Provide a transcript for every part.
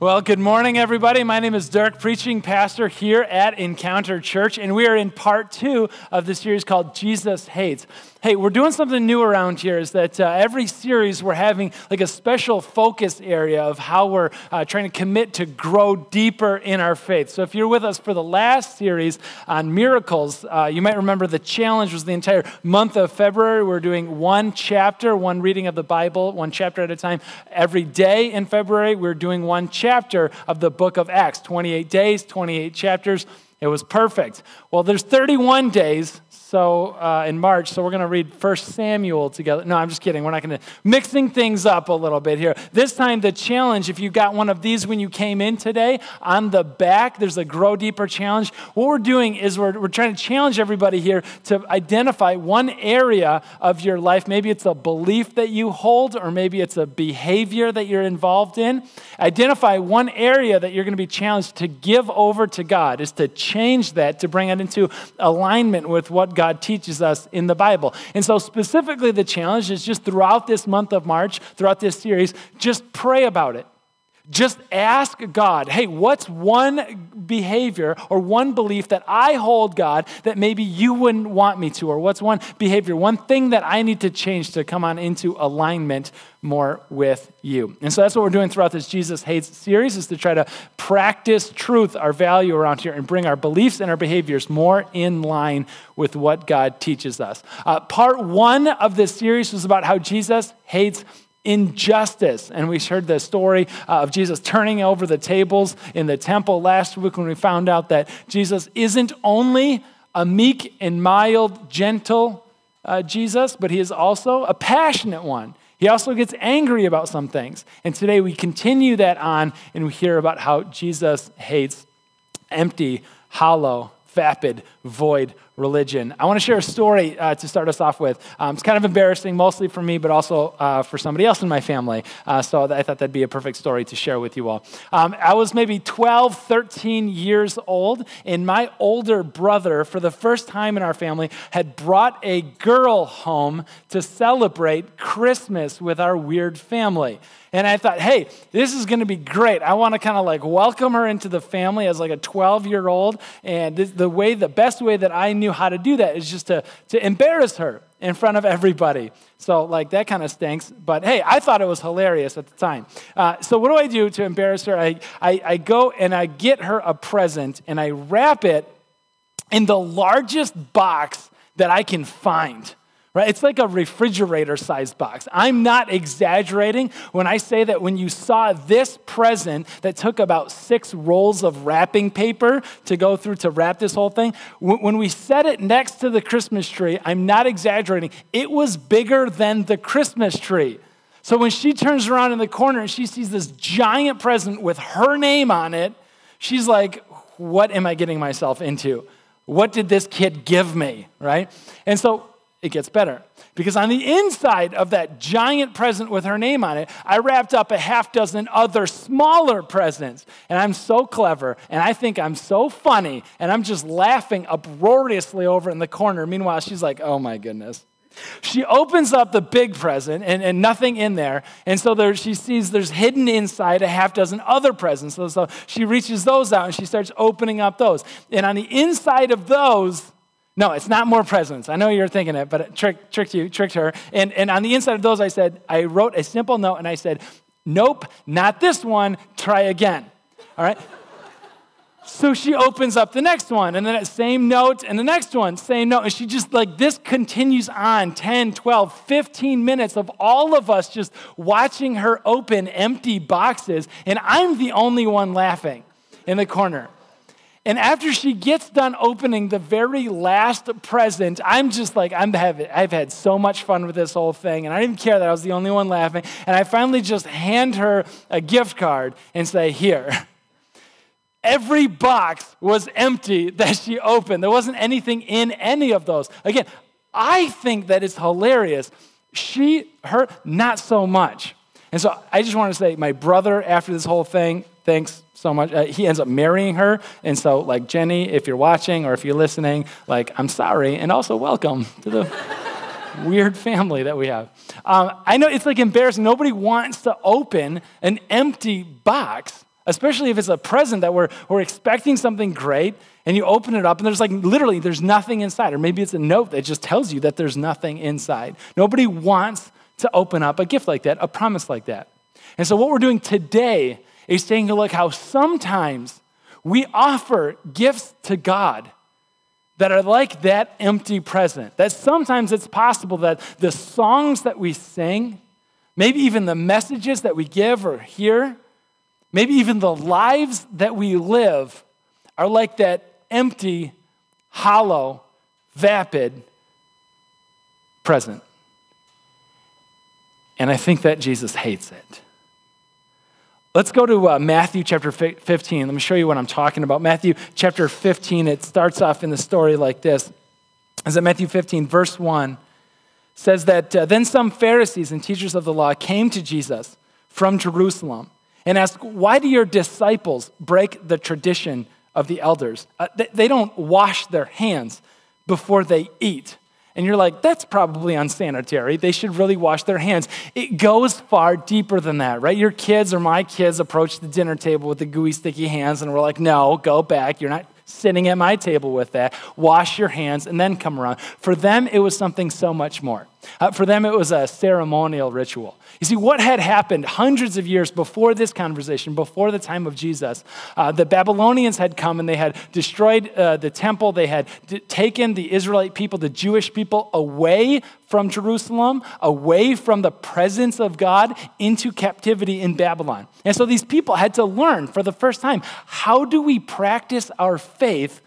Well, good morning, everybody. My name is Dirk, preaching pastor here at Encounter Church, and we are in part two of the series called Jesus Hates. Hey, we're doing something new around here is that uh, every series we're having like a special focus area of how we're uh, trying to commit to grow deeper in our faith. So if you're with us for the last series on miracles, uh, you might remember the challenge was the entire month of February. We're doing one chapter, one reading of the Bible, one chapter at a time. Every day in February, we're doing one chapter of the book of Acts 28 days, 28 chapters. It was perfect. Well, there's 31 days so uh, in March. So we're going to read First Samuel together. No, I'm just kidding. We're not going to mixing things up a little bit here. This time, the challenge. If you got one of these when you came in today, on the back there's a Grow Deeper challenge. What we're doing is we're, we're trying to challenge everybody here to identify one area of your life. Maybe it's a belief that you hold, or maybe it's a behavior that you're involved in. Identify one area that you're going to be challenged to give over to God. Is to change that to bring it into alignment with what God teaches us in the Bible. And so, specifically, the challenge is just throughout this month of March, throughout this series, just pray about it. Just ask God, hey, what's one behavior or one belief that I hold, God, that maybe you wouldn't want me to? Or what's one behavior, one thing that I need to change to come on into alignment more with you? And so that's what we're doing throughout this Jesus Hates series is to try to practice truth, our value around here, and bring our beliefs and our behaviors more in line with what God teaches us. Uh, part one of this series was about how Jesus hates injustice. And we heard the story uh, of Jesus turning over the tables in the temple last week when we found out that Jesus isn't only a meek and mild, gentle uh, Jesus, but he is also a passionate one. He also gets angry about some things. And today we continue that on and we hear about how Jesus hates empty, hollow, vapid, void religion. I want to share a story uh, to start us off with. Um, it's kind of embarrassing, mostly for me, but also uh, for somebody else in my family. Uh, so I thought that'd be a perfect story to share with you all. Um, I was maybe 12, 13 years old, and my older brother, for the first time in our family, had brought a girl home to celebrate Christmas with our weird family. And I thought, hey, this is going to be great. I want to kind of like welcome her into the family as like a 12 year old. And the way, the best way that I knew how to do that is just to, to embarrass her in front of everybody. So, like, that kind of stinks. But hey, I thought it was hilarious at the time. Uh, so, what do I do to embarrass her? I, I, I go and I get her a present and I wrap it in the largest box that I can find right? It's like a refrigerator sized box. I'm not exaggerating when I say that when you saw this present that took about six rolls of wrapping paper to go through to wrap this whole thing, when we set it next to the Christmas tree, I'm not exaggerating, it was bigger than the Christmas tree. So when she turns around in the corner and she sees this giant present with her name on it, she's like, What am I getting myself into? What did this kid give me, right? And so it gets better. Because on the inside of that giant present with her name on it, I wrapped up a half dozen other smaller presents. And I'm so clever, and I think I'm so funny, and I'm just laughing uproariously over in the corner. Meanwhile, she's like, oh my goodness. She opens up the big present and, and nothing in there. And so there, she sees there's hidden inside a half dozen other presents. So, so she reaches those out and she starts opening up those. And on the inside of those, no, it's not more presents. I know you're thinking it, but it trick, tricked you, tricked her. And, and on the inside of those, I said, I wrote a simple note and I said, Nope, not this one, try again. All right? So she opens up the next one, and then that same note, and the next one, same note. And she just like this continues on 10, 12, 15 minutes of all of us just watching her open empty boxes, and I'm the only one laughing in the corner. And after she gets done opening the very last present, I'm just like, I'm having, I've had so much fun with this whole thing. And I didn't care that I was the only one laughing. And I finally just hand her a gift card and say, Here. Every box was empty that she opened. There wasn't anything in any of those. Again, I think that it's hilarious. She, her, not so much. And so I just want to say, my brother, after this whole thing, thanks so much. Uh, he ends up marrying her. And so, like, Jenny, if you're watching or if you're listening, like, I'm sorry. And also, welcome to the weird family that we have. Um, I know it's like embarrassing. Nobody wants to open an empty box. especially if it's a present that we're, we're expecting something great and you open it up and there's like literally there's nothing inside or maybe it's a note that just tells you that there's nothing inside nobody wants to open up a gift like that a promise like that and so what we're doing today is taking a look how sometimes we offer gifts to god that are like that empty present that sometimes it's possible that the songs that we sing maybe even the messages that we give or hear maybe even the lives that we live are like that empty, hollow, vapid present. And I think that Jesus hates it. Let's go to uh, Matthew chapter 15. Let me show you what I'm talking about. Matthew chapter 15, it starts off in the story like this. Is that Matthew 15, verse 1 says that uh, then some Pharisees and teachers of the law came to Jesus from Jerusalem and asked, Why do your disciples break the tradition of the elders. Uh, they, they don't wash their hands before they eat. And you're like, that's probably unsanitary. They should really wash their hands. It goes far deeper than that, right? Your kids or my kids approach the dinner table with the gooey, sticky hands, and we're like, no, go back. You're not sitting at my table with that. Wash your hands and then come around. For them, it was something so much more. Uh, for them, it was a ceremonial ritual. You see, what had happened hundreds of years before this conversation, before the time of Jesus, uh, the Babylonians had come and they had destroyed uh, the temple. They had d- taken the Israelite people, the Jewish people, away from Jerusalem, away from the presence of God, into captivity in Babylon. And so these people had to learn for the first time how do we practice our faith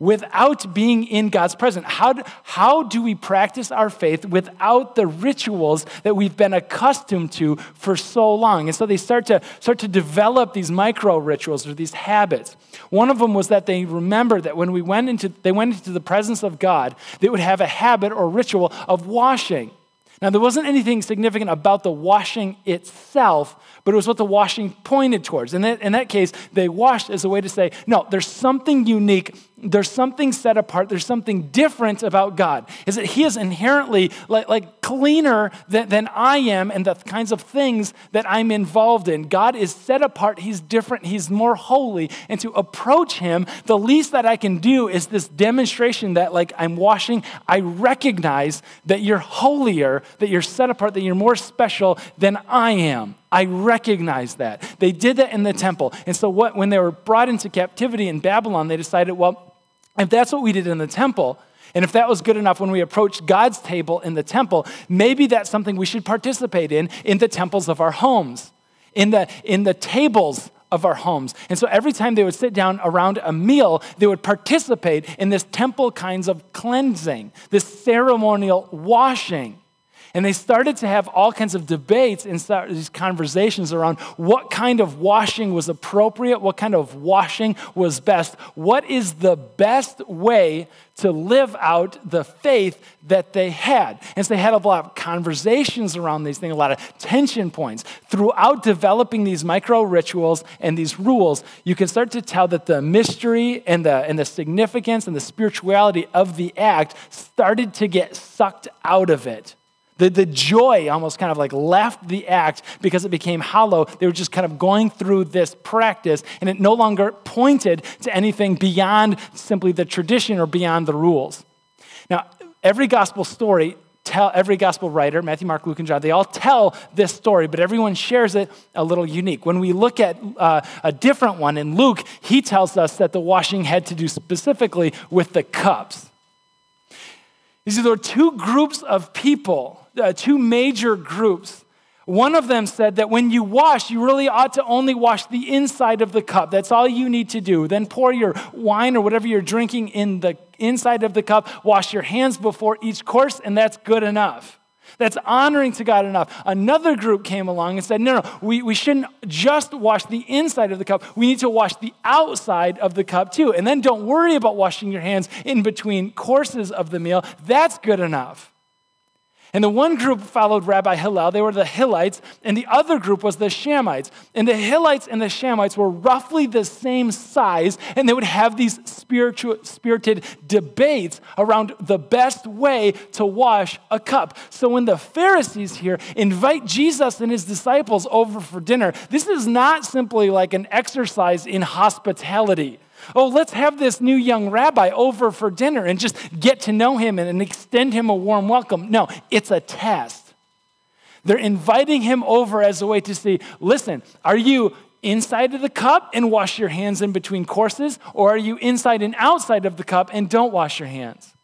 without being in God's presence? How do, how do we practice our faith without the rituals that we've been accustomed to for so long? And so they start to start to develop these micro rituals or these habits. One of them was that they remembered that when we went into they went into the presence of God, they would have a habit or ritual of washing. Now, there wasn't anything significant about the washing itself, but it was what the washing pointed towards. And in that case, they washed as a way to say, no, there's something unique there's something set apart, there's something different about God. Is that He is inherently like, like cleaner than, than I am and the kinds of things that I'm involved in. God is set apart, He's different, He's more holy. And to approach Him, the least that I can do is this demonstration that, like, I'm washing, I recognize that you're holier, that you're set apart, that you're more special than I am. I recognize that. They did that in the temple. And so, what, when they were brought into captivity in Babylon, they decided, well, if that's what we did in the temple, and if that was good enough when we approached God's table in the temple, maybe that's something we should participate in in the temples of our homes, in the, in the tables of our homes. And so every time they would sit down around a meal, they would participate in this temple kinds of cleansing, this ceremonial washing. And they started to have all kinds of debates and these conversations around what kind of washing was appropriate, what kind of washing was best, what is the best way to live out the faith that they had. And so they had a lot of conversations around these things, a lot of tension points. Throughout developing these micro rituals and these rules, you can start to tell that the mystery and the, and the significance and the spirituality of the act started to get sucked out of it. The, the joy almost kind of like left the act because it became hollow. They were just kind of going through this practice, and it no longer pointed to anything beyond simply the tradition or beyond the rules. Now, every gospel story tell every gospel writer matthew mark luke and john they all tell this story but everyone shares it a little unique when we look at uh, a different one in luke he tells us that the washing had to do specifically with the cups you see there were two groups of people uh, two major groups. One of them said that when you wash, you really ought to only wash the inside of the cup. That's all you need to do. Then pour your wine or whatever you're drinking in the inside of the cup. Wash your hands before each course, and that's good enough. That's honoring to God enough. Another group came along and said, no, no, we, we shouldn't just wash the inside of the cup. We need to wash the outside of the cup too. And then don't worry about washing your hands in between courses of the meal. That's good enough. And the one group followed Rabbi Hillel, they were the Hillites, and the other group was the Shammaites. And the Hillites and the Shammaites were roughly the same size, and they would have these spiritual, spirited debates around the best way to wash a cup. So when the Pharisees here invite Jesus and his disciples over for dinner, this is not simply like an exercise in hospitality. Oh, let's have this new young rabbi over for dinner and just get to know him and, extend him a warm welcome. No, it's a test. They're inviting him over as a way to see listen, are you inside of the cup and wash your hands in between courses, or are you inside and outside of the cup and don't wash your hands?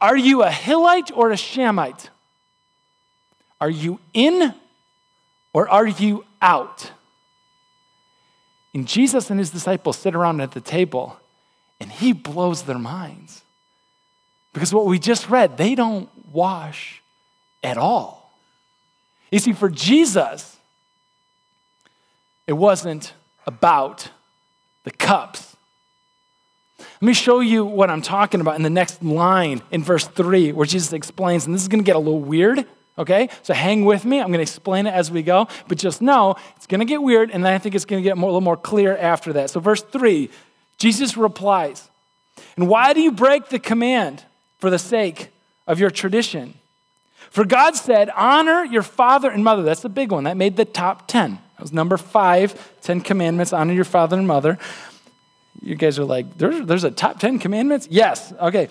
Are you a Hillite or a Shammaite? Are you in or are you out? And Jesus and his disciples sit around at the table and he blows their minds. Because what we just read, they don't wash at all. You see, for Jesus, it wasn't about the cups. Let me show you what I'm talking about in the next line in verse 3, where Jesus explains, and this is going to get a little weird, Okay? So hang with me. I'm going to explain it as we go. But just know it's going to get weird, and then I think it's going to get more, a little more clear after that. So, verse 3, Jesus replies, And why do you break the command for the sake of your tradition? For God said, Honor your father and mother. That's the big one. That made the top 10. That was number five, 10 commandments. Honor your father and mother. You guys are like, there's, there's a top 10 commandments? Yes. Okay.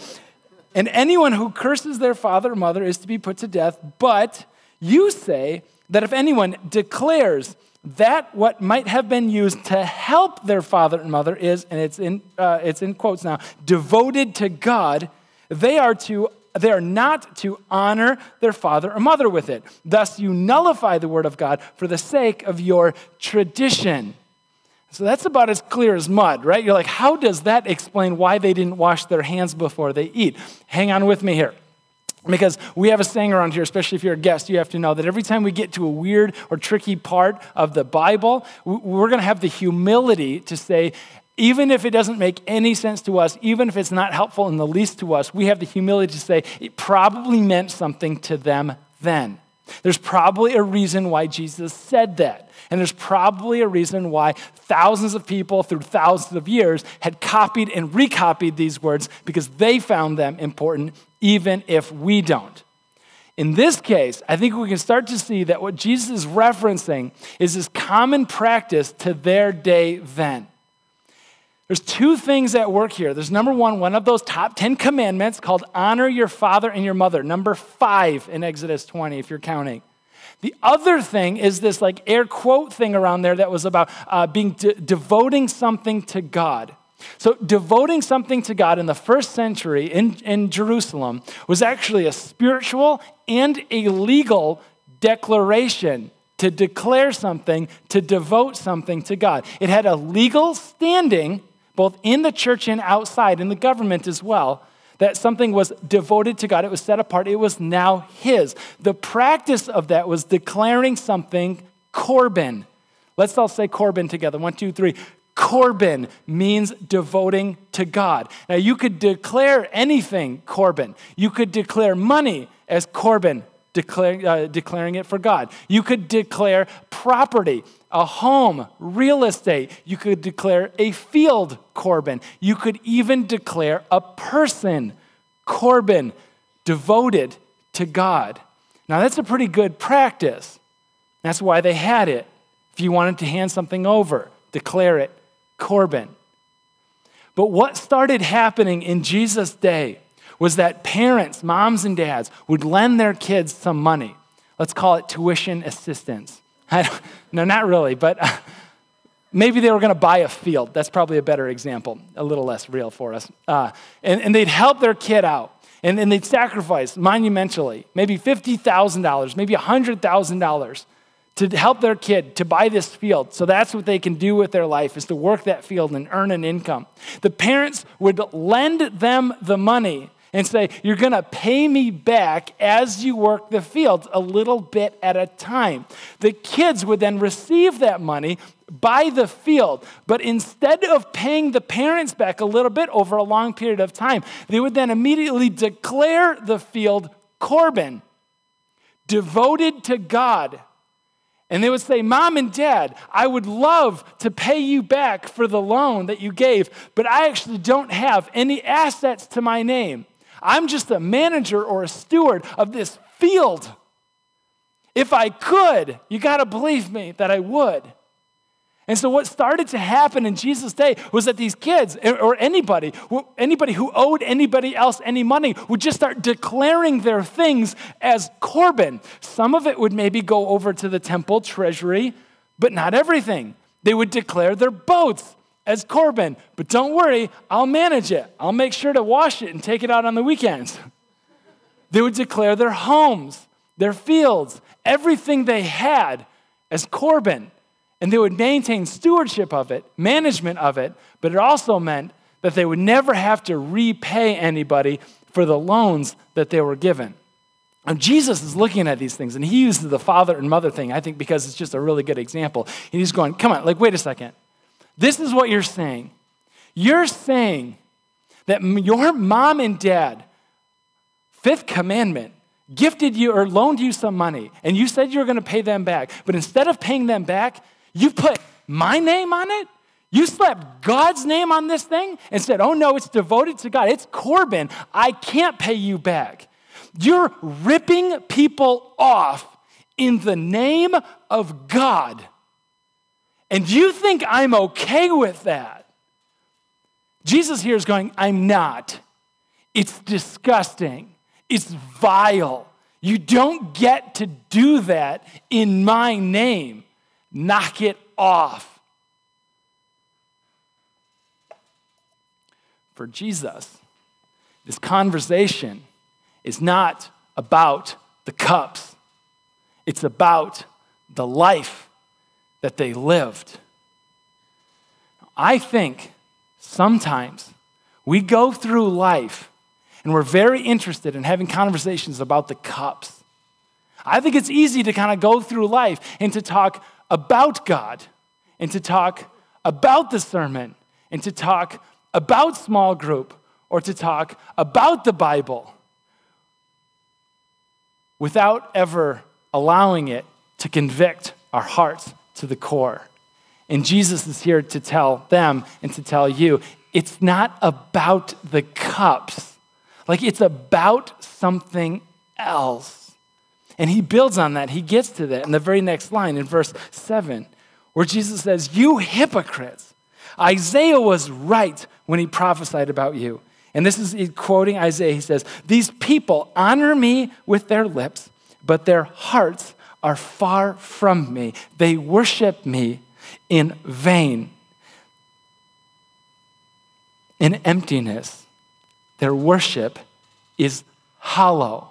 And anyone who curses their father or mother is to be put to death. But you say that if anyone declares that what might have been used to help their father and mother is, and it's in, uh, it's in quotes now, devoted to God, they are to they are not to honor their father or mother with it. Thus, you nullify the word of God for the sake of your tradition. So that's about as clear as mud, right? You're like, how does that explain why they didn't wash their hands before they eat? Hang on with me here. Because we have a saying around here, especially if you're a guest, you have to know that every time we get to a weird or tricky part of the Bible, we're going to have the humility to say, even if it doesn't make any sense to us, even if it's not helpful in the least to us, we have the humility to say it probably meant something to them then. There's probably a reason why Jesus said that. And there's probably a reason why thousands of people through thousands of years had copied and recopied these words because they found them important, even if we don't. In this case, I think we can start to see that what Jesus is referencing is this common practice to their day then. There's two things at work here. There's number one, one of those top 10 commandments called honor your father and your mother. Number five in Exodus 20, if you're counting. The other thing is this like air quote thing around there that was about uh, being de- devoting something to God. So, devoting something to God in the first century in, in Jerusalem was actually a spiritual and a legal declaration to declare something, to devote something to God. It had a legal standing both in the church and outside, in the government as well that something was devoted to God, it was set apart, it was now His. The practice of that was declaring something Corban. Let's all say Corban together. One, two, three. Corban means devoting to God. Now, you could declare anything Corban. You could declare money as Corban, uh, declaring it for God. You could declare property a home, real estate. You could declare a field Corban. You could even declare a person Corban, devoted to God. Now, that's a pretty good practice. That's why they had it. If you wanted to hand something over, declare it Corban. But what started happening in Jesus' day was that parents, moms and dads, would lend their kids some money. Let's call it tuition assistance. no, not really, but maybe they were going to buy a field. That's probably a better example, a little less real for us. Uh, and, and they'd help their kid out. And, and they'd sacrifice monumentally, maybe $50,000, maybe $100,000 to help their kid to buy this field. So that's what they can do with their life is to work that field and earn an income. The parents would lend them the money and say, You're going to pay me back as you work the fields a little bit at a time. The kids would then receive that money by the field, but instead of paying the parents back a little bit over a long period of time, they would then immediately declare the field Corban. devoted to God. And they would say, Mom and Dad, I would love to pay you back for the loan that you gave, but I actually don't have any assets to my name. I'm just a manager or a steward of this field. If I could, you got to believe me that I would. And so, what started to happen in Jesus' day was that these kids, eh, or anybody, anybody who owed anybody else any money, would just start declaring their things as Corban. Some of it would maybe go over to the temple treasury, but not everything. They would declare their boats as Corban, but don't worry, I'll manage it. I'll make sure to wash it and take it out on the weekends. They would declare their homes, their fields, everything they had as Corban, and they would maintain stewardship of it, management of it, but it also meant that they would never have to repay anybody for the loans that they were given. And Jesus is looking at these things, and he uses the father and mother thing, I think, because it's just a really good example. And he's going, come on, like, wait a second. This is what you're saying. You're saying that your mom and dad, fifth commandment, gifted you or loaned you some money, and you said you were going to pay them back, but instead of paying them back, you put my name on it? You slapped God's name on this thing and said, oh no, it's devoted to God. It's Corban. I can't pay you back. You're ripping people off in the name of God. And you think I'm okay with that? Jesus here is going, I'm not. It's disgusting. It's vile. You don't get to do that in my name. Knock it off. For Jesus, this conversation is not about the cups, it's about the life that they lived. I think sometimes we go through life and we're very interested in having conversations about the cups. I think it's easy to kind of go through life and to talk about God and to talk about the sermon and to talk about small group or to talk about the Bible without ever allowing it to convict our hearts to the core. And Jesus is here to tell them and to tell you it's not about the cups, like it's about something else. And he builds on that. He gets to that in the very next line in verse 7, where Jesus says, You hypocrites, Isaiah was right when he prophesied about you. And this is quoting Isaiah. He says, These people honor me with their lips, but their hearts are far from me. They worship me in vain. In emptiness, their worship is hollow.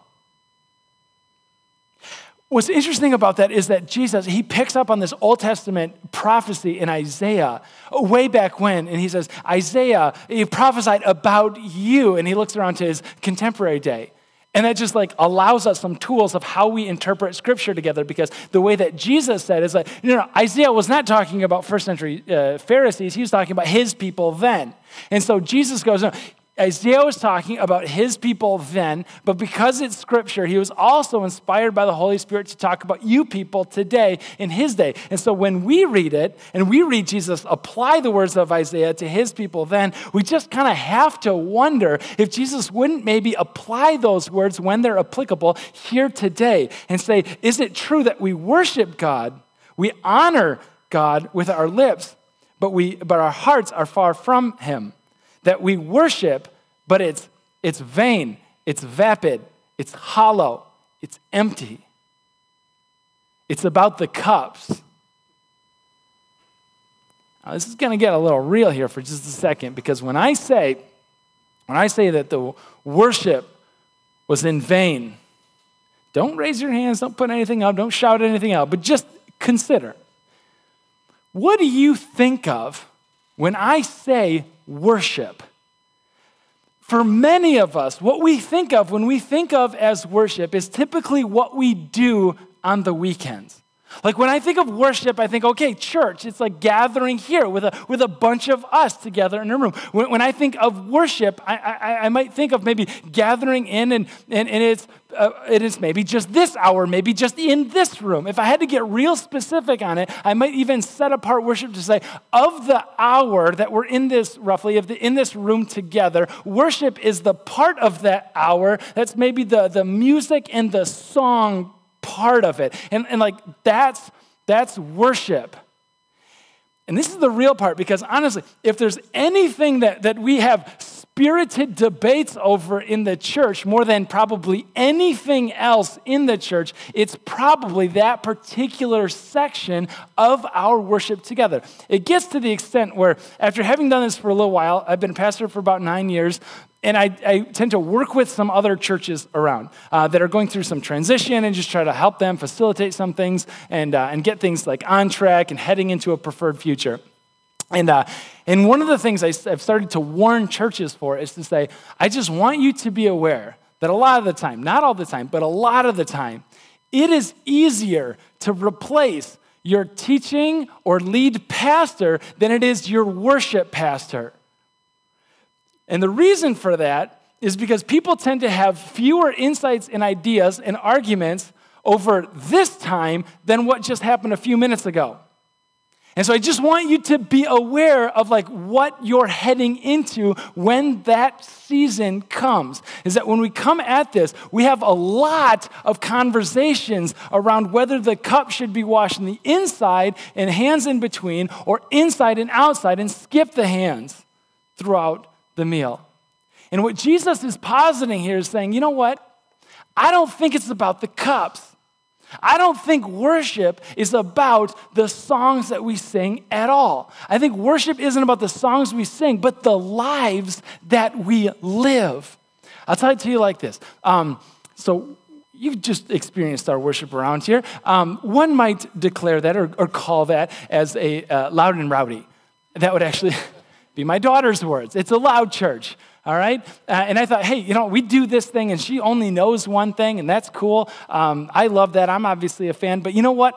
What's interesting about that is that Jesus, he picks up on this Old Testament prophecy in Isaiah way back when, and he says, Isaiah, he prophesied about you, and he looks around to his contemporary day. And that just like allows us some tools of how we interpret scripture together because the way that Jesus said is like, you know, Isaiah was not talking about first century uh, Pharisees, he was talking about his people then. And so Jesus goes, no, Isaiah was talking about his people then, but because it's scripture, he was also inspired by the Holy Spirit to talk about you people today in his day. And so when we read it and we read Jesus apply the words of Isaiah to his people then, we just kind of have to wonder if Jesus wouldn't maybe apply those words when they're applicable here today and say, is it true that we worship God, we honor God with our lips, but, we, but our hearts are far from him? That we worship, but it's, it's vain, it's vapid, it's hollow, it's empty. It's about the cups. Now, this is going to get a little real here for just a second because when I say, when I say that the worship was in vain, don't raise your hands, don't put anything up, don't shout anything out, but just consider. What do you think of when I say worship. For many of us, what we think of when we think of as worship is typically what we do on the weekends. Like when I think of worship, I think, okay, church, it's like gathering here with a, with a bunch of us together in a room. When, when I think of worship, I, I, I, might think of maybe gathering in and, and, and it's, uh, it is maybe just this hour, maybe just in this room. If I had to get real specific on it, I might even set apart worship to say, of the hour that we're in this, roughly, of the, in this room together, worship is the part of that hour that's maybe the, the music and the song part of it. And, and like that's that's worship. And this is the real part because honestly, if there's anything that, that we have spirited debates over in the church more than probably anything else in the church, it's probably that particular section of our worship together. It gets to the extent where, after having done this for a little while, I've been pastor for about nine years, and I, I, tend to work with some other churches around uh, that are going through some transition and just try to help them facilitate some things and, uh, and get things like on track and heading into a preferred future. And, uh, and one of the things I've started to warn churches for is to say, I just want you to be aware that a lot of the time, not all the time, but a lot of the time, it is easier to replace your teaching or lead pastor than it is your worship pastor. And the reason for that is because people tend to have fewer insights and ideas and arguments over this time than what just happened a few minutes ago. And so I just want you to be aware of like what you're heading into when that season comes. Is that when we come at this, we have a lot of conversations around whether the cup should be washed in the inside and hands in between or inside and outside and skip the hands throughout the meal. And what Jesus is positing here is saying, you know what? I don't think it's about the cups. I don't think worship is about the songs that we sing at all. I think worship isn't about the songs we sing, but the lives that we live. I'll tell it to you like this. Um, so, you've just experienced our worship around here. Um, one might declare that or, or call that as a uh, loud and rowdy. That would actually be my daughter's words. It's a loud church, all right? Uh, and I thought, hey, you know, we do this thing and she only knows one thing, and that's cool. Um, I love that. I'm obviously a fan, but you know what?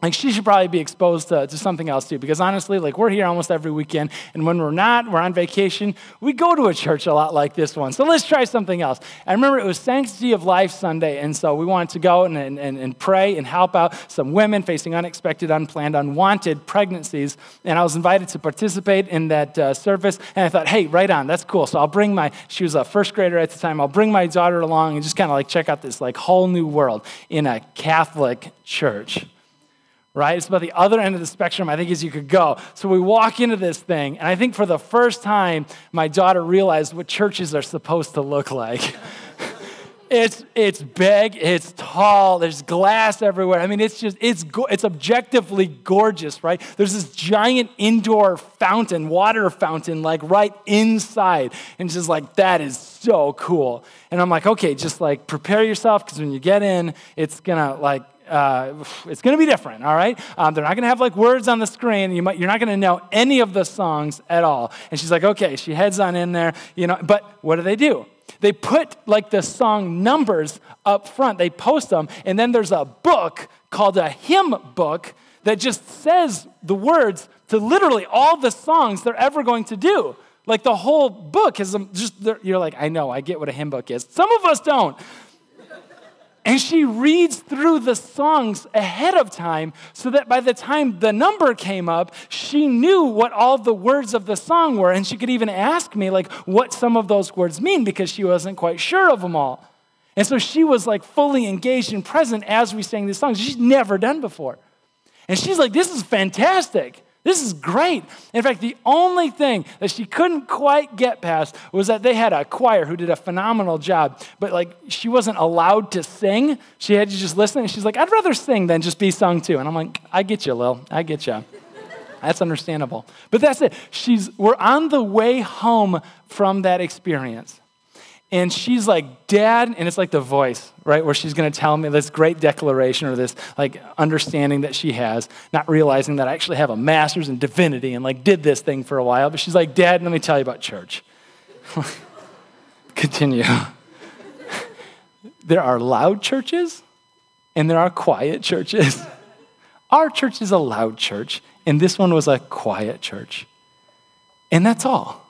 Like she should probably be exposed to, to something else too because honestly like we're here almost every weekend and when we're not we're on vacation we go to a church a lot like this one. So let's try something else. I remember it was sanctity of life sunday and so we wanted to go and, and, and pray and help out some women facing unexpected unplanned unwanted pregnancies and i was invited to participate in that uh, service and i thought hey right on that's cool. So i'll bring my she was a first grader at the time i'll bring my daughter along and just kind of like check out this like whole new world in a catholic church right? It's about the other end of the spectrum, I think, as you could go. So we walk into this thing, and I think for the first time, my daughter realized what churches are supposed to look like. it's, it's big, it's tall, there's glass everywhere. I mean, it's just, it's, it's objectively gorgeous, right? There's this giant indoor fountain, water fountain, like right inside. And just like, that is so cool. And I'm like, okay, just like prepare yourself, because when you get in, it's gonna like, uh, it's going to be different, all right? Um, they're not going to have like words on the screen. You might, you're not going to know any of the songs at all. And she's like, okay, she heads on in there, you know, but what do they do? They put like the song numbers up front, they post them, and then there's a book called a hymn book that just says the words to literally all the songs they're ever going to do. Like the whole book is just, you're like, I know, I get what a hymn book is. Some of us don't. And she reads through the songs ahead of time so that by the time the number came up, she knew what all the words of the song were. And she could even ask me, like, what some of those words mean because she wasn't quite sure of them all. And so she was like fully engaged and present as we sang these songs. She's never done before. And she's like, this is fantastic. This is great. In fact, the only thing that she couldn't quite get past was that they had a choir who did a phenomenal job, but like she wasn't allowed to sing. She had to just listen. And she's like, I'd rather sing than just be sung to. And I'm like, I get you, Lil. I get you. That's understandable. But that's it. She's, we're on the way home from that experience. And she's like, Dad, and it's like the voice, right, where she's to tell me this great declaration or this like understanding that she has, not realizing that I actually have a master's in divinity and like did this thing for a while. But she's like, Dad, let me tell you about church. Continue. there are loud churches and there are quiet churches. Our church is a loud church, and this one was a quiet church. And that's all.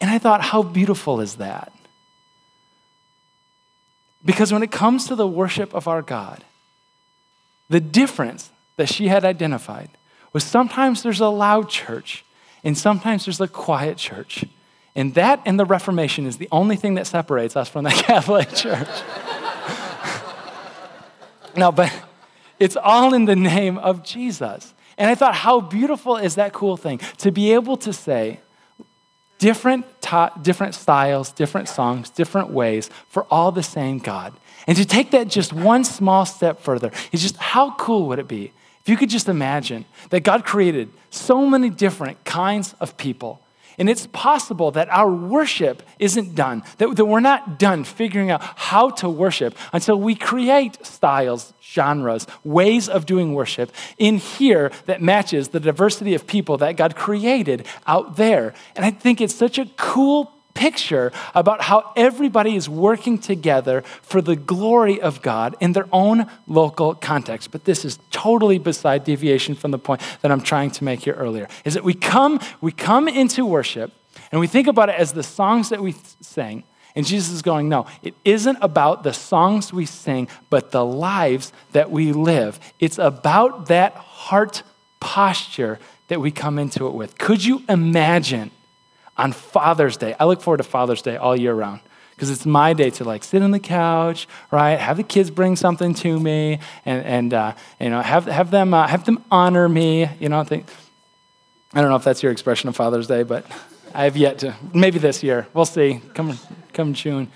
And I thought, how beautiful is that? Because when it comes to the worship of our God, the difference that she had identified was sometimes there's a loud church and sometimes there's a quiet church. And that and the Reformation is the only thing that separates us from the Catholic Church. no, but it's all in the name of Jesus. And I thought, how beautiful is that cool thing to be able to say, different, ta- different styles, different songs, different ways for all the same God. And to take that just one small step further is just how cool would it be if you could just imagine that God created so many different kinds of people and it's possible that our worship isn't done, that, that we're not done figuring out how to worship until we create styles, genres, ways of doing worship in here that matches the diversity of people that God created out there. And I think it's such a cool picture about how everybody is working together for the glory of God in their own local context. But this is totally beside deviation from the point that I'm trying to make here earlier. Is that we come, we come into worship and we think about it as the songs that we sing. And Jesus is going, no, it isn't about the songs we sing, but the lives that we live. It's about that heart posture that we come into it with. Could you imagine on Father's Day. I look forward to Father's Day all year round because it's my day to like sit on the couch, right? Have the kids bring something to me, and and uh, you know have have them uh, have them honor me. You know, think. I don't know if that's your expression of Father's Day, but I have yet to. Maybe this year, we'll see. Come come June.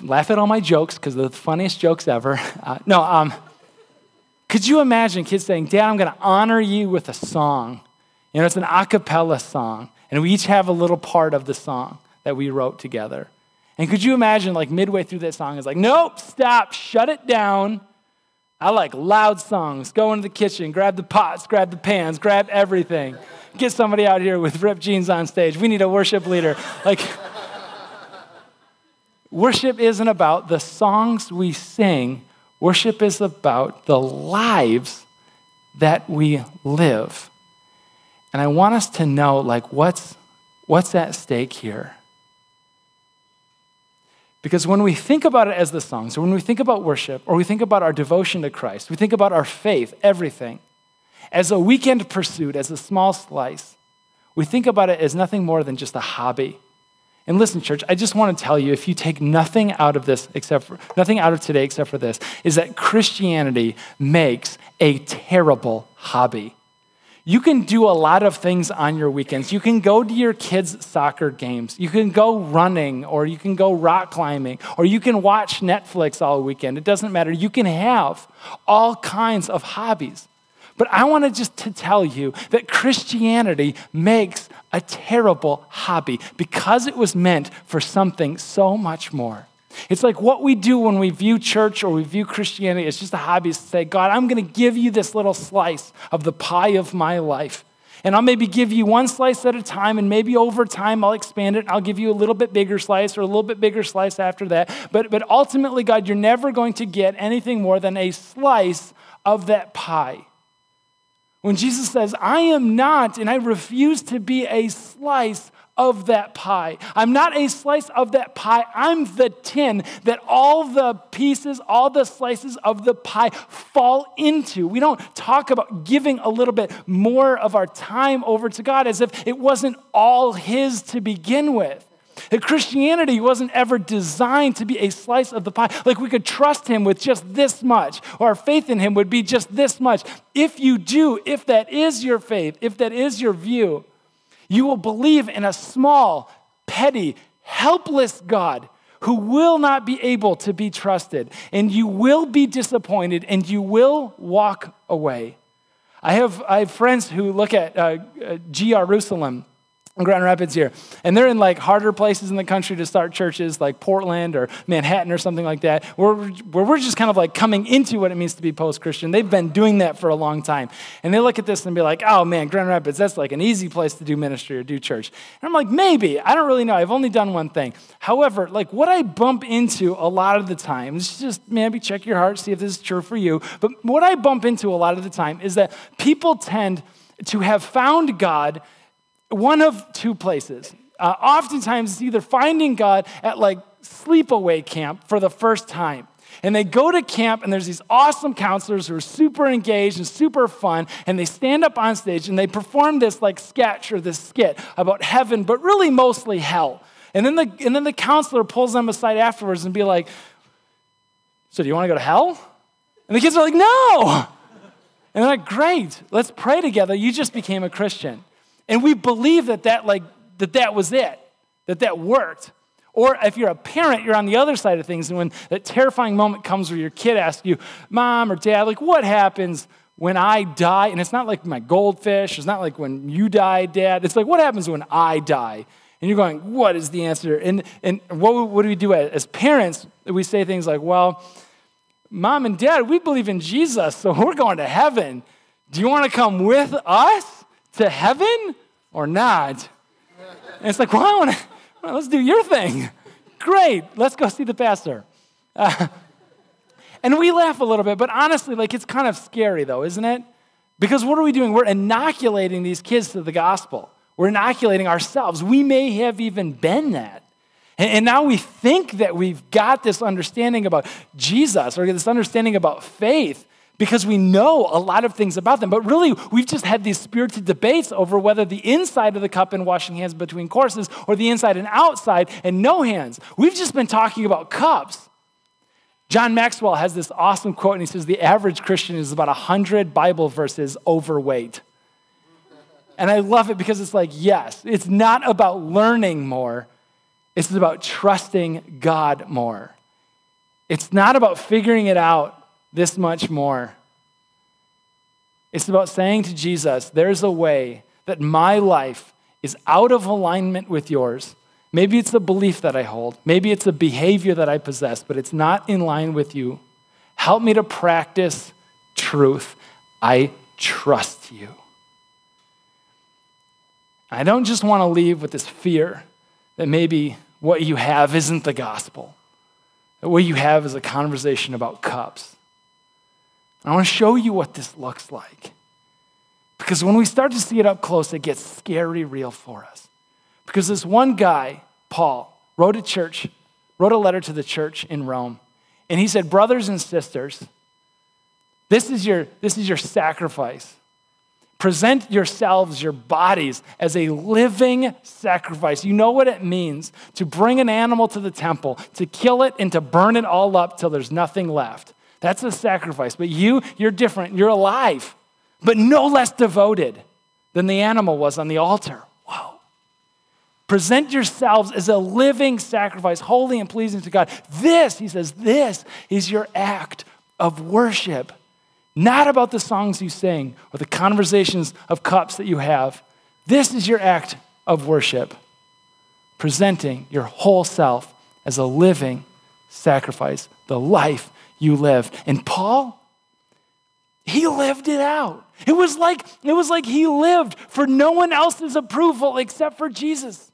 Laugh at all my jokes because they're the funniest jokes ever. Uh, no, um, could you imagine kids saying, "Dad, I'm going to honor you with a song." You know, it's an a cappella song. And we each have a little part of the song that we wrote together. And could you imagine, like, midway through that song, it's like, nope, stop, shut it down. I like loud songs. Go into the kitchen, grab the pots, grab the pans, grab everything. Get somebody out here with ripped jeans on stage. We need a worship leader. Like, worship isn't about the songs we sing, worship is about the lives that we live. And I want us to know, like, what's, what's at stake here? Because when we think about it as the songs, or when we think about worship, or we think about our devotion to Christ, we think about our faith, everything, as a weekend pursuit, as a small slice, we think about it as nothing more than just a hobby. And listen, church, I just want to tell you if you take nothing out of this except for nothing out of today except for this, is that Christianity makes a terrible hobby. You can do a lot of things on your weekends. You can go to your kids' soccer games. You can go running, or you can go rock climbing, or you can watch Netflix all weekend. It doesn't matter. You can have all kinds of hobbies. But I want to just to tell you that Christianity makes a terrible hobby because it was meant for something so much more. It's like what we do when we view church or we view Christianity as just a hobby is to say, God, I'm going to give you this little slice of the pie of my life. And I'll maybe give you one slice at a time, and maybe over time I'll expand it. I'll give you a little bit bigger slice or a little bit bigger slice after that. But, but ultimately, God, you're never going to get anything more than a slice of that pie. When Jesus says, I am not, and I refuse to be a slice of that pie. I'm not a slice of that pie. I'm the tin that all the pieces, all the slices of the pie fall into. We don't talk about giving a little bit more of our time over to God as if it wasn't all His to begin with. That Christianity wasn't ever designed to be a slice of the pie. Like we could trust Him with just this much, or our faith in Him would be just this much. If you do, if that is your faith, if that is your view, you will believe in a small, petty, helpless God who will not be able to be trusted, and you will be disappointed and you will walk away. I have, I have friends who look at uh, uh, Jerusalem Grand Rapids here. And they're in like harder places in the country to start churches, like Portland or Manhattan or something like that, where, where we're just kind of like coming into what it means to be post Christian. They've been doing that for a long time. And they look at this and be like, oh man, Grand Rapids, that's like an easy place to do ministry or do church. And I'm like, maybe. I don't really know. I've only done one thing. However, like what I bump into a lot of the times, just maybe check your heart, see if this is true for you. But what I bump into a lot of the time is that people tend to have found God one of two places. Uh, oftentimes, it's either finding God at like sleepaway camp for the first time. And they go to camp, and there's these awesome counselors who are super engaged and super fun. And they stand up on stage and they perform this like sketch or this skit about heaven, but really mostly hell. And then the, and then the counselor pulls them aside afterwards and be like, So do you want to go to hell? And the kids are like, No. And they're like, Great, let's pray together. You just became a Christian. And we believe that that, like, that, that was it, that that worked. Or if you're a parent, you're on the other side of things. And when that terrifying moment comes where your kid asks you, Mom or Dad, like, what happens when I die? And it's not like my goldfish, it's not like when you die, Dad. It's like, what happens when I die? And you're going, what is the answer? And, and what, what do we do as parents? We say things like, well, Mom and Dad, we believe in Jesus, so we're going to heaven. Do you want to come with us? To heaven or not? And it's like, well, I want to, let's do your thing. Great, let's go see the pastor. Uh, and we laugh a little bit, but honestly, like it's kind of scary though, isn't it? Because what are we doing? We're inoculating these kids to the gospel. We're inoculating ourselves. We may have even been that. And, and now we think that we've got this understanding about Jesus or this understanding about faith because we know a lot of things about them. But really, we've just had these spirited debates over whether the inside of the cup and washing hands between courses or the inside and outside and no hands. We've just been talking about cups. John Maxwell has this awesome quote, and he says, The average Christian is about 100 Bible verses overweight. And I love it because it's like, yes, it's not about learning more, it's about trusting God more. It's not about figuring it out this much more. It's about saying to Jesus, there's a way that my life is out of alignment with yours. Maybe it's a belief that I hold, maybe it's a behavior that I possess, but it's not in line with you. Help me to practice truth. I trust you. I don't just want to leave with this fear that maybe what you have isn't the gospel, that what you have is a conversation about cups. I want to show you what this looks like. Because when we start to see it up close, it gets scary real for us. Because this one guy, Paul, wrote a church, wrote a letter to the church in Rome, and he said, Brothers and sisters, this is your, this is your sacrifice. Present yourselves, your bodies, as a living sacrifice. You know what it means to bring an animal to the temple, to kill it, and to burn it all up till there's nothing left. That's a sacrifice. But you, you're different. You're alive, but no less devoted than the animal was on the altar. Whoa. Present yourselves as a living sacrifice, holy and pleasing to God. This, he says, this is your act of worship. Not about the songs you sing or the conversations of cups that you have. This is your act of worship, presenting your whole self as a living sacrifice, the life you live. And Paul, he lived it out. It was like it was like he lived for no one else's approval except for Jesus.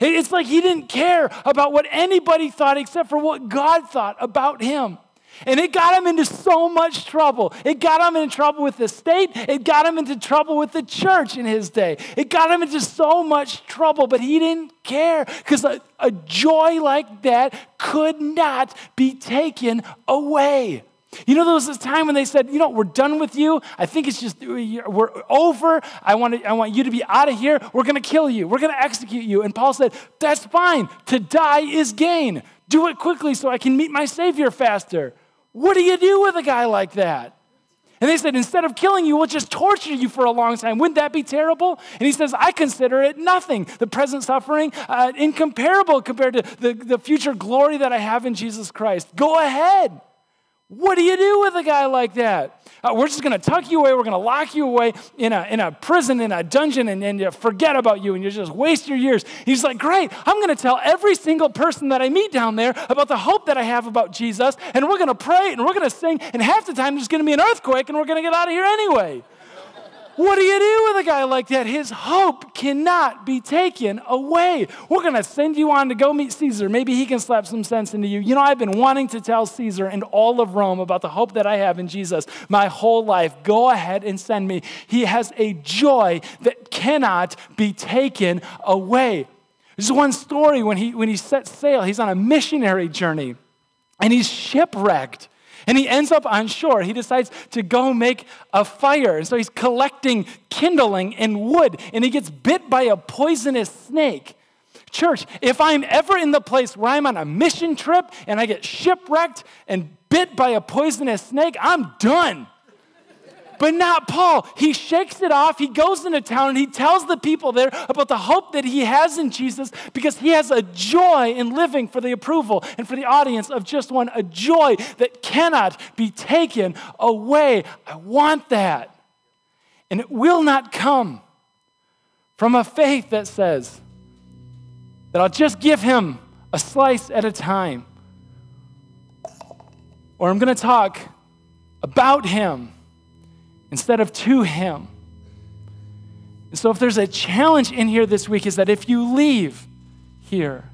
It's like he didn't care about what anybody thought except for what God thought about him. And it got him into so much trouble. It got him into trouble with the state. It got him into trouble with the church in his day. It got him into so much trouble, but he didn't care because a, a, joy like that could not be taken away. You know, there was this time when they said, you know, we're done with you. I think it's just, uh, we're over. I want, to, I want you to be out of here. We're going to kill you. We're going to execute you. And Paul said, that's fine. To die is gain. Do it quickly so I can meet my Savior faster. What do you do with a guy like that? And they said, instead of killing you, we'll just torture you for a long time. Wouldn't that be terrible? And he says, I consider it nothing. The present suffering, uh, incomparable compared to the, the future glory that I have in Jesus Christ. Go ahead. What do you do with a guy like that? Uh, we're just going to tuck you away. We're going to lock you away in a, in a prison, in a dungeon, and, and forget about you, and you just waste your years. He's like, Great, I'm going to tell every single person that I meet down there about the hope that I have about Jesus, and we're going to pray and we're going to sing, and half the time there's going to be an earthquake, and we're going to get out of here anyway. What do you do with a guy like that? His hope cannot be taken away. We're going to send you on to go meet Caesar. Maybe he can slap some sense into you. You know, I've been wanting to tell Caesar and all of Rome about the hope that I have in Jesus my whole life. Go ahead and send me. He has a joy that cannot be taken away. There's one story when he, when he sets sail, he's on a missionary journey and he's shipwrecked. And he ends up on shore. He decides to go make a fire. And so he's collecting kindling and wood, and he gets bit by a poisonous snake. Church, if I'm ever in the place where I'm on a mission trip and I get shipwrecked and bit by a poisonous snake, I'm done. But not Paul. He shakes it off. He goes into town and he tells the people there about the hope that he has in Jesus because he has a joy in living for the approval and for the audience of just one, a joy that cannot be taken away. I want that. And it will not come from a faith that says that I'll just give him a slice at a time. Or I'm going to talk about him instead of to Him. And so, if there's a challenge in here this week, is that if you leave here,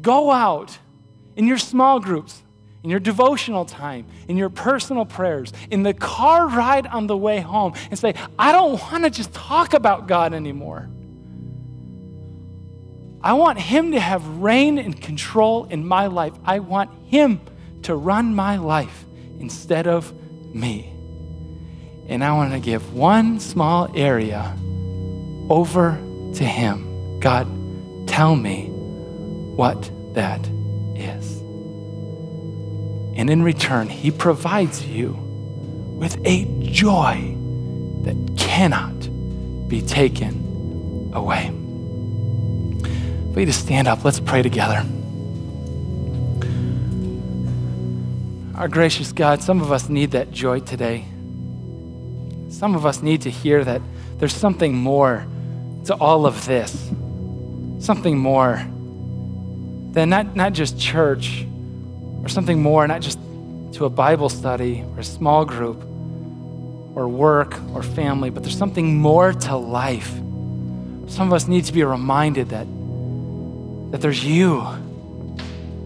go out in your small groups, in your devotional time, in your personal prayers, in the car ride on the way home, and say, I don't want to just talk about God anymore. I want Him to have reign and control in my life. I want Him to run my life instead of me. And I want to give one small area over to Him. God, tell me what that is. And in return, He provides you with a joy that cannot be taken away. For you to stand up, let's pray together. Our gracious God, some of us need that joy today. Some of us need to hear that there's something more to all of this, something more than not, not just church, or something more, not just to a Bible study or a small group or work or family, but there's something more to life. Some of us need to be reminded that, that there's you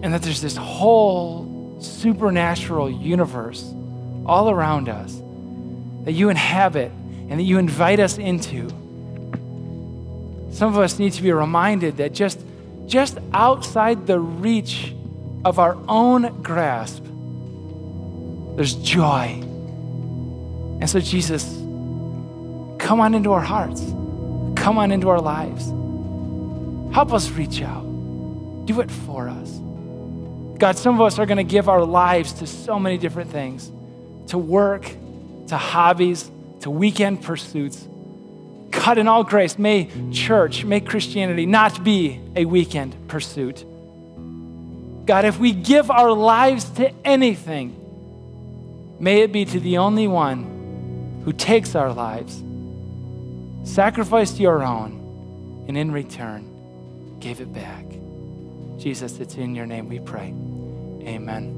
and that there's this whole supernatural universe all around us that you inhabit and that you invite us into. Some of us need to be reminded that just, just outside the reach of our own grasp, there's joy. And so, Jesus, come on into our hearts, come on into our lives. Help us reach out, do it for us. God, some of us are going to give our lives to so many different things to work, to hobbies, to weekend pursuits. God, in all grace, may church, may Christianity not be a weekend pursuit. God, if we give our lives to anything, may it be to the only one who takes our lives, sacrificed your own, and in return gave it back. Jesus, it's in your name we pray. Amen.